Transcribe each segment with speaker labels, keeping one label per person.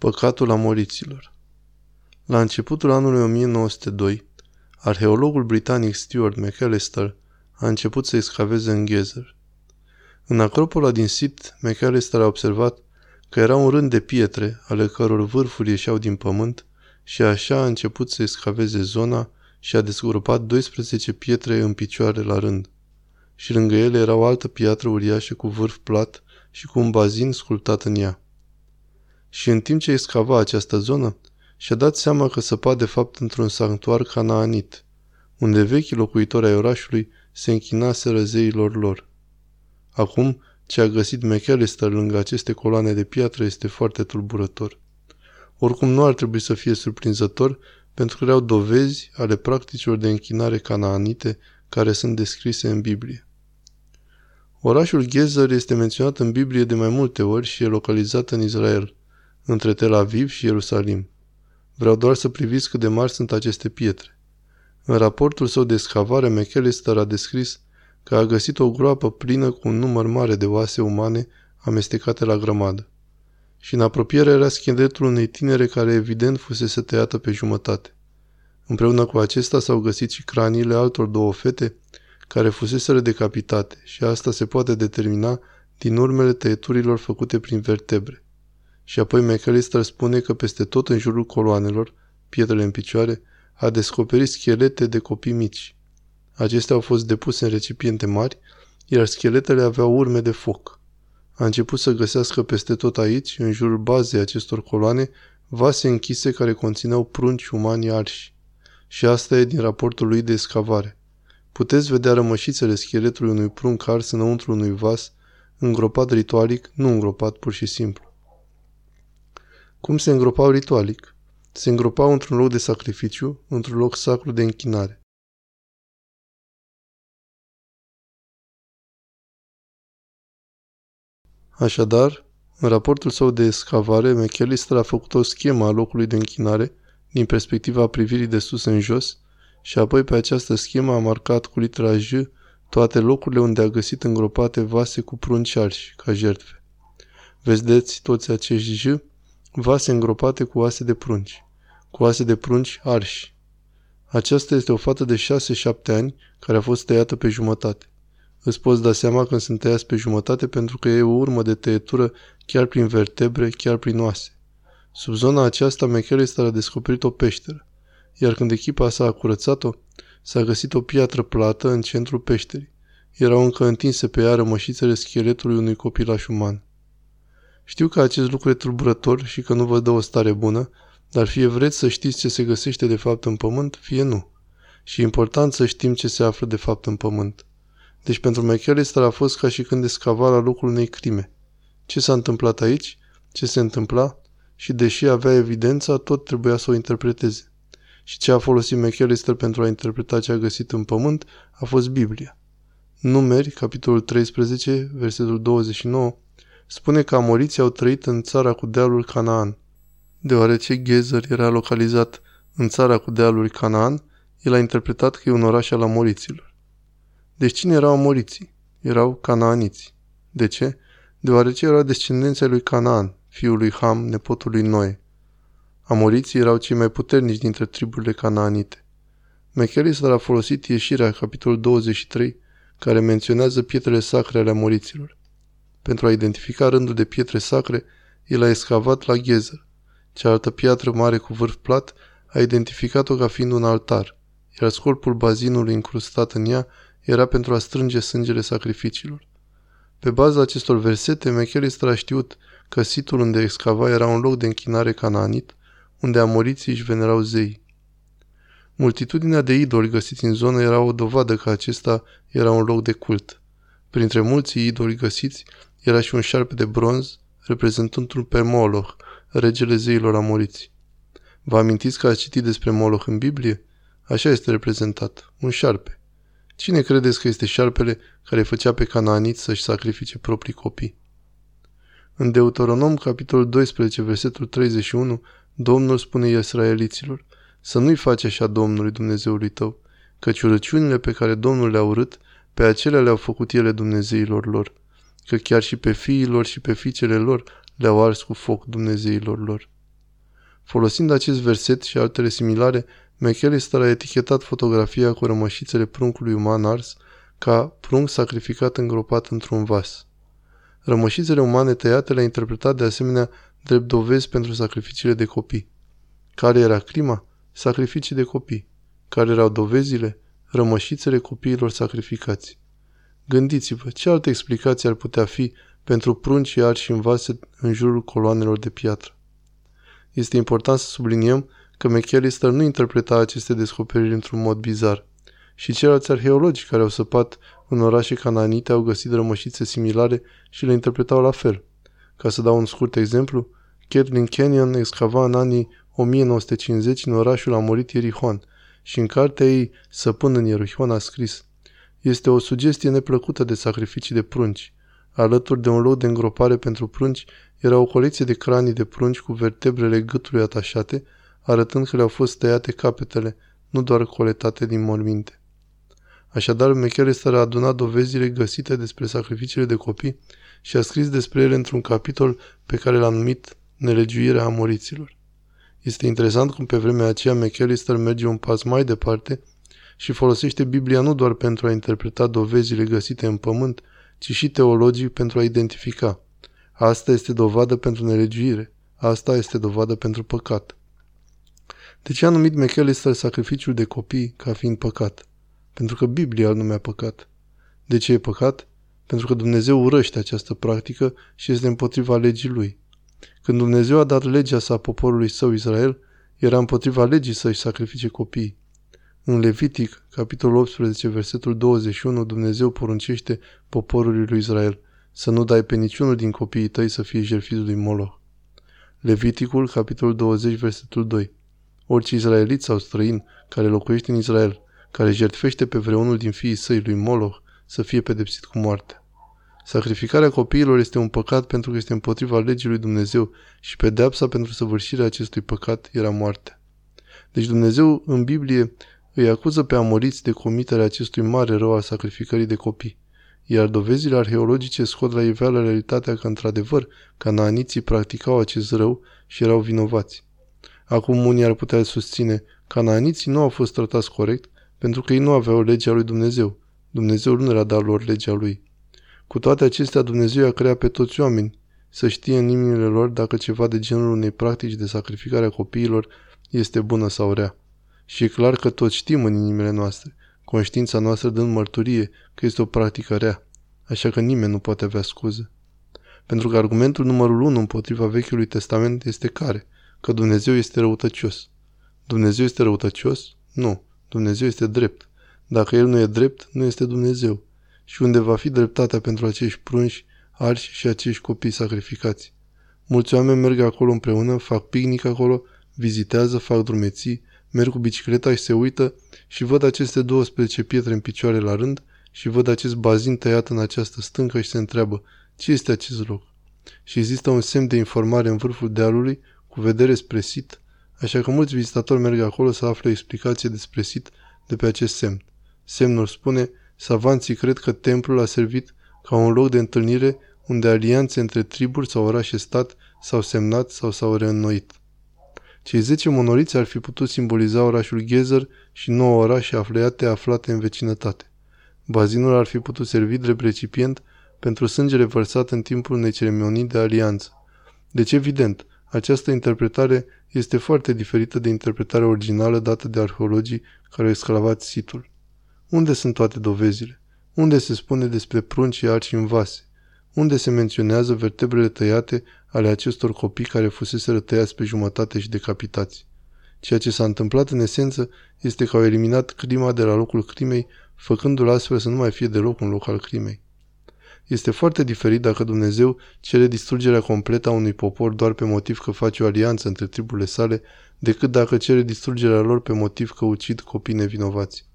Speaker 1: Păcatul amoriților La începutul anului 1902, arheologul britanic Stuart McAllister a început să excaveze în Gezer. În acropola din Sit, McAllister a observat că era un rând de pietre, ale căror vârfuri ieșeau din pământ, și așa a început să excaveze zona și a desgropat 12 pietre în picioare la rând. Și lângă ele era o altă piatră uriașă cu vârf plat și cu un bazin sculptat în ea. Și în timp ce excava această zonă, și-a dat seama că săpa de fapt într-un sanctuar canaanit, unde vechii locuitori ai orașului se închinaseră zeilor lor. Acum, ce a găsit McAllister lângă aceste coloane de piatră este foarte tulburător. Oricum nu ar trebui să fie surprinzător, pentru că erau dovezi ale practicilor de închinare canaanite care sunt descrise în Biblie. Orașul Gezer este menționat în Biblie de mai multe ori și e localizat în Israel, între Tel Aviv și Ierusalim. Vreau doar să priviți cât de mari sunt aceste pietre. În raportul său de excavare, McAllister a descris că a găsit o groapă plină cu un număr mare de oase umane amestecate la grămadă. Și în apropiere era scheletul unei tinere care evident fusese tăiată pe jumătate. Împreună cu acesta s-au găsit și craniile altor două fete care fuseseră decapitate și asta se poate determina din urmele tăieturilor făcute prin vertebre. Și apoi McAllister spune că peste tot în jurul coloanelor, pietrele în picioare, a descoperit schelete de copii mici. Acestea au fost depuse în recipiente mari, iar scheletele aveau urme de foc. A început să găsească peste tot aici, în jurul bazei acestor coloane, vase închise care conțineau prunci umani arși. Și asta e din raportul lui de escavare. Puteți vedea rămășițele scheletului unui prunc ars înăuntru unui vas, îngropat ritualic, nu îngropat pur și simplu. Cum se îngropau ritualic? Se îngropau într-un loc de sacrificiu, într-un loc sacru de închinare. Așadar, în raportul său de escavare, McAllister a făcut o schemă a locului de închinare din perspectiva privirii de sus în jos și apoi pe această schemă a marcat cu litera J toate locurile unde a găsit îngropate vase cu prunci arși, ca jertfe. Vedeți toți acești J? Vase îngropate cu oase de prunci. Cu oase de prunci arși. Aceasta este o fată de 6-7 ani care a fost tăiată pe jumătate. Îți poți da seama când sunt tăiați pe jumătate pentru că e o urmă de tăietură chiar prin vertebre, chiar prin oase. Sub zona aceasta, McAllister a descoperit o peșteră, iar când echipa sa a curățat-o, s-a găsit o piatră plată în centrul peșterii. Erau încă întinse pe ea rămășițele scheletului unui copilaș uman. Știu că acest lucru e tulburător și că nu vă dă o stare bună, dar fie vreți să știți ce se găsește de fapt în pământ, fie nu. Și e important să știm ce se află de fapt în pământ. Deci pentru McAllister a fost ca și când escava la locul unei crime. Ce s-a întâmplat aici? Ce se întâmpla? Și deși avea evidența, tot trebuia să o interpreteze. Și ce a folosit McAllister pentru a interpreta ce a găsit în pământ a fost Biblia. Numeri, capitolul 13, versetul 29, spune că amoriții au trăit în țara cu dealul Canaan. Deoarece Gezer era localizat în țara cu dealul Canaan, el a interpretat că e un oraș al amoriților. Deci cine erau amoriții? Erau canaaniți. De ce? Deoarece erau descendenții lui Canaan, fiul lui Ham, nepotul lui Noe. Amoriții erau cei mai puternici dintre triburile canaanite. McAllister a folosit ieșirea, capitolul 23, care menționează pietrele sacre ale amoriților. Pentru a identifica rândul de pietre sacre, el a excavat la Gezer. Cealaltă piatră mare cu vârf plat a identificat-o ca fiind un altar, iar scorpul bazinului incrustat în ea era pentru a strânge sângele sacrificiilor. Pe baza acestor versete, McAllister a știut că situl unde excava era un loc de închinare canaanit, unde amoriții își venerau zei. Multitudinea de idoli găsiți în zonă era o dovadă că acesta era un loc de cult. Printre mulți idoli găsiți era și un șarpe de bronz, reprezentându-l pe Moloch, regele zeilor amoriți. Vă amintiți că ați citit despre Moloch în Biblie? Așa este reprezentat, un șarpe. Cine credeți că este șarpele care făcea pe canaanit să-și sacrifice proprii copii? În Deuteronom, capitolul 12, versetul 31, Domnul spune israeliților, să nu-i faci așa Domnului Dumnezeului tău, căci urăciunile pe care Domnul le-a urât, pe acelea le-au făcut ele Dumnezeilor lor, că chiar și pe fiilor și pe fiicele lor le-au ars cu foc Dumnezeilor lor. Folosind acest verset și altele similare, McAllister a etichetat fotografia cu rămășițele pruncului uman ars ca prunc sacrificat îngropat într-un vas. Rămășițele umane tăiate le-a interpretat de asemenea drept dovezi pentru sacrificiile de copii. Care era crima? Sacrificii de copii. Care erau dovezile? Rămășițele copiilor sacrificați. Gândiți-vă, ce altă explicație ar putea fi pentru prunci arși în vase în jurul coloanelor de piatră? Este important să subliniem că McAllister nu interpreta aceste descoperiri într-un mod bizar. Și ceilalți arheologi care au săpat în orașe cananite au găsit rămășițe similare și le interpretau la fel. Ca să dau un scurt exemplu, Kathleen Canyon excava în anii 1950 în orașul amorit Ierihon și în cartea ei Săpând în Ierihon a scris Este o sugestie neplăcută de sacrificii de prunci. Alături de un loc de îngropare pentru prunci era o colecție de cranii de prunci cu vertebrele gâtului atașate, arătând că le-au fost tăiate capetele, nu doar coletate din morminte. Așadar, McAllister a adunat dovezile găsite despre sacrificiile de copii și a scris despre ele într-un capitol pe care l-a numit Nelegiuirea amoriților. Este interesant cum pe vremea aceea McAllister merge un pas mai departe și folosește Biblia nu doar pentru a interpreta dovezile găsite în pământ, ci și teologic pentru a identifica. Asta este dovadă pentru nelegiuire. Asta este dovadă pentru păcat. De ce a numit McAllister sacrificiul de copii ca fiind păcat? Pentru că Biblia îl numea păcat. De ce e păcat? Pentru că Dumnezeu urăște această practică și este împotriva legii lui. Când Dumnezeu a dat legea sa poporului său Israel, era împotriva legii să-și sacrifice copiii. În Levitic, capitolul 18, versetul 21, Dumnezeu poruncește poporului lui Israel să nu dai pe niciunul din copiii tăi să fie jertfiți lui Moloch. Leviticul, capitolul 20, versetul 2. Orice izraelit sau străin care locuiește în Israel, care jertfește pe vreunul din fiii săi lui Moloch, să fie pedepsit cu moarte. Sacrificarea copiilor este un păcat pentru că este împotriva legii lui Dumnezeu și pedeapsa pentru săvârșirea acestui păcat era moartea. Deci Dumnezeu în Biblie îi acuză pe amoriți de comiterea acestui mare rău al sacrificării de copii, iar dovezile arheologice scot la iveală realitatea că într-adevăr canaaniții practicau acest rău și erau vinovați. Acum unii ar putea susține, canaaniții nu au fost tratați corect pentru că ei nu aveau legea lui Dumnezeu. Dumnezeu nu le-a dat lor legea lui. Cu toate acestea, Dumnezeu a creat pe toți oameni să știe în inimile lor dacă ceva de genul unei practici de sacrificare a copiilor este bună sau rea. Și e clar că toți știm în inimile noastre, conștiința noastră dând mărturie că este o practică rea, așa că nimeni nu poate avea scuze. Pentru că argumentul numărul 1 împotriva Vechiului Testament este care? Că Dumnezeu este răutăcios. Dumnezeu este răutăcios? Nu. Dumnezeu este drept. Dacă El nu e drept, nu este Dumnezeu și unde va fi dreptatea pentru acești prunși, arși și acești copii sacrificați. Mulți oameni merg acolo împreună, fac picnic acolo, vizitează, fac drumeții, merg cu bicicleta și se uită și văd aceste 12 pietre în picioare la rând și văd acest bazin tăiat în această stâncă și se întreabă ce este acest loc. Și există un semn de informare în vârful dealului cu vedere spre sit, așa că mulți vizitatori merg acolo să afle o explicație despre sit de pe acest semn. Semnul spune Savanții cred că templul a servit ca un loc de întâlnire unde alianțe între triburi sau orașe-stat s-au semnat sau s-au reînnoit. Cei zece monoliți ar fi putut simboliza orașul Gezer și nouă orașe afleate aflate în vecinătate. Bazinul ar fi putut servi drept recipient pentru sângele vărsat în timpul unei ceremonii de alianță. Deci, evident, această interpretare este foarte diferită de interpretarea originală dată de arheologii care au esclavat situl. Unde sunt toate dovezile? Unde se spune despre prunci și arci în vase? Unde se menționează vertebrele tăiate ale acestor copii care fusese tăiați pe jumătate și decapitați? Ceea ce s-a întâmplat în esență este că au eliminat crima de la locul crimei, făcându-l astfel să nu mai fie deloc un loc al crimei. Este foarte diferit dacă Dumnezeu cere distrugerea completă a unui popor doar pe motiv că face o alianță între triburile sale, decât dacă cere distrugerea lor pe motiv că ucid copii nevinovați.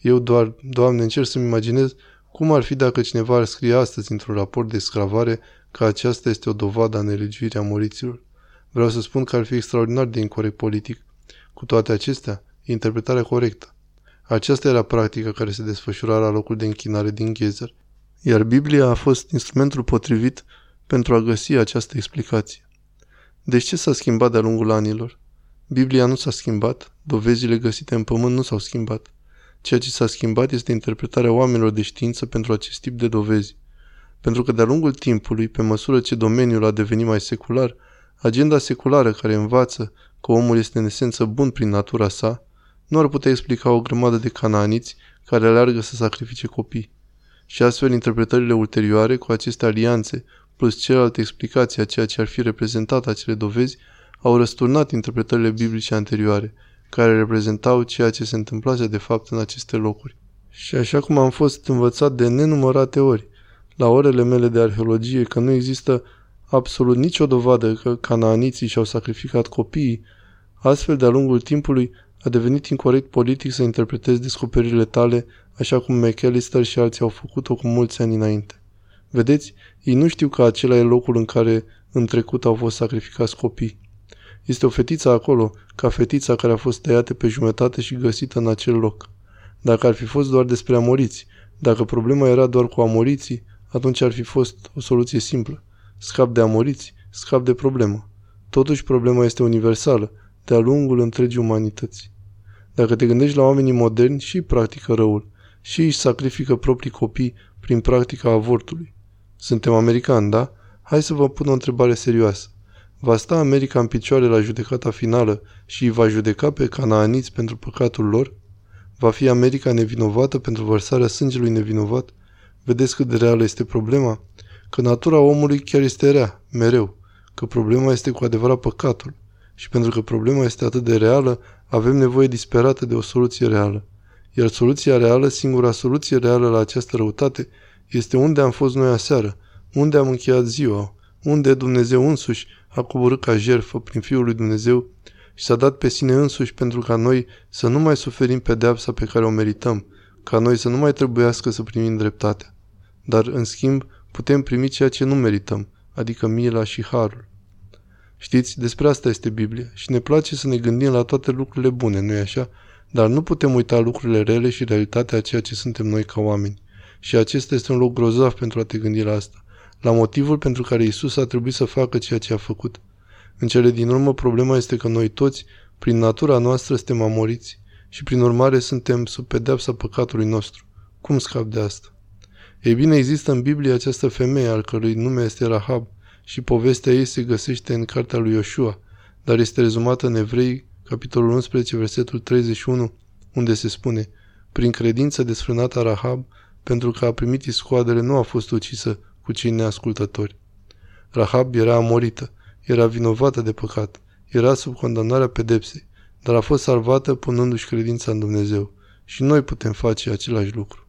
Speaker 1: Eu doar, Doamne, încerc să-mi imaginez cum ar fi dacă cineva ar scrie astăzi într-un raport de sclavare că aceasta este o dovadă a nelegiuirii a moriților. Vreau să spun că ar fi extraordinar de incorrect politic. Cu toate acestea, interpretarea corectă. Aceasta era practica care se desfășura la locul de închinare din Gezer, iar Biblia a fost instrumentul potrivit pentru a găsi această explicație. Deci ce s-a schimbat de-a lungul anilor? Biblia nu s-a schimbat, dovezile găsite în pământ nu s-au schimbat. Ceea ce s-a schimbat este interpretarea oamenilor de știință pentru acest tip de dovezi. Pentru că de-a lungul timpului, pe măsură ce domeniul a devenit mai secular, agenda seculară care învață că omul este în esență bun prin natura sa, nu ar putea explica o grămadă de cananiți care aleargă să sacrifice copii. Și astfel interpretările ulterioare cu aceste alianțe, plus celelalte explicații a ceea ce ar fi reprezentat acele dovezi, au răsturnat interpretările biblice anterioare, care reprezentau ceea ce se întâmplase de fapt în aceste locuri. Și așa cum am fost învățat de nenumărate ori, la orele mele de arheologie, că nu există absolut nicio dovadă că canaaniții și-au sacrificat copiii, astfel de-a lungul timpului a devenit incorrect politic să interpretezi descoperirile tale așa cum McAllister și alții au făcut-o cu mulți ani înainte. Vedeți, ei nu știu că acela e locul în care în trecut au fost sacrificați copii. Este o fetiță acolo, ca fetița care a fost tăiată pe jumătate și găsită în acel loc. Dacă ar fi fost doar despre amoriți, dacă problema era doar cu amoriții, atunci ar fi fost o soluție simplă. Scap de amoriți, scap de problemă. Totuși problema este universală, de-a lungul întregii umanități. Dacă te gândești la oamenii moderni și practică răul, și își sacrifică proprii copii prin practica avortului. Suntem americani, da? Hai să vă pun o întrebare serioasă. Va sta America în picioare la judecata finală și îi va judeca pe canaaniți pentru păcatul lor? Va fi America nevinovată pentru vărsarea sângelui nevinovat? Vedeți cât de reală este problema? Că natura omului chiar este rea, mereu. Că problema este cu adevărat păcatul. Și pentru că problema este atât de reală, avem nevoie disperată de o soluție reală. Iar soluția reală, singura soluție reală la această răutate, este unde am fost noi aseară, unde am încheiat ziua, unde Dumnezeu însuși a coborât ca jertfă prin Fiul lui Dumnezeu și s-a dat pe sine însuși pentru ca noi să nu mai suferim pedeapsa pe care o merităm, ca noi să nu mai trebuiască să primim dreptatea. Dar, în schimb, putem primi ceea ce nu merităm, adică mila și harul. Știți, despre asta este Biblia și ne place să ne gândim la toate lucrurile bune, nu-i așa? Dar nu putem uita lucrurile rele și realitatea a ceea ce suntem noi ca oameni. Și acesta este un loc grozav pentru a te gândi la asta. La motivul pentru care Isus a trebuit să facă ceea ce a făcut. În cele din urmă, problema este că noi toți, prin natura noastră, suntem amoriți și prin urmare suntem sub pedeapsa păcatului nostru. Cum scap de asta? Ei bine, există în Biblie această femeie al cărui nume este Rahab și povestea ei se găsește în cartea lui Iosua, dar este rezumată în Evrei capitolul 11, versetul 31, unde se spune Prin credință desfrânată Rahab, pentru că a primit iscoadele, nu a fost ucisă cu cei neascultători. Rahab era amorită, era vinovată de păcat, era sub condamnarea pedepsei, dar a fost salvată punându-și credința în Dumnezeu. Și noi putem face același lucru.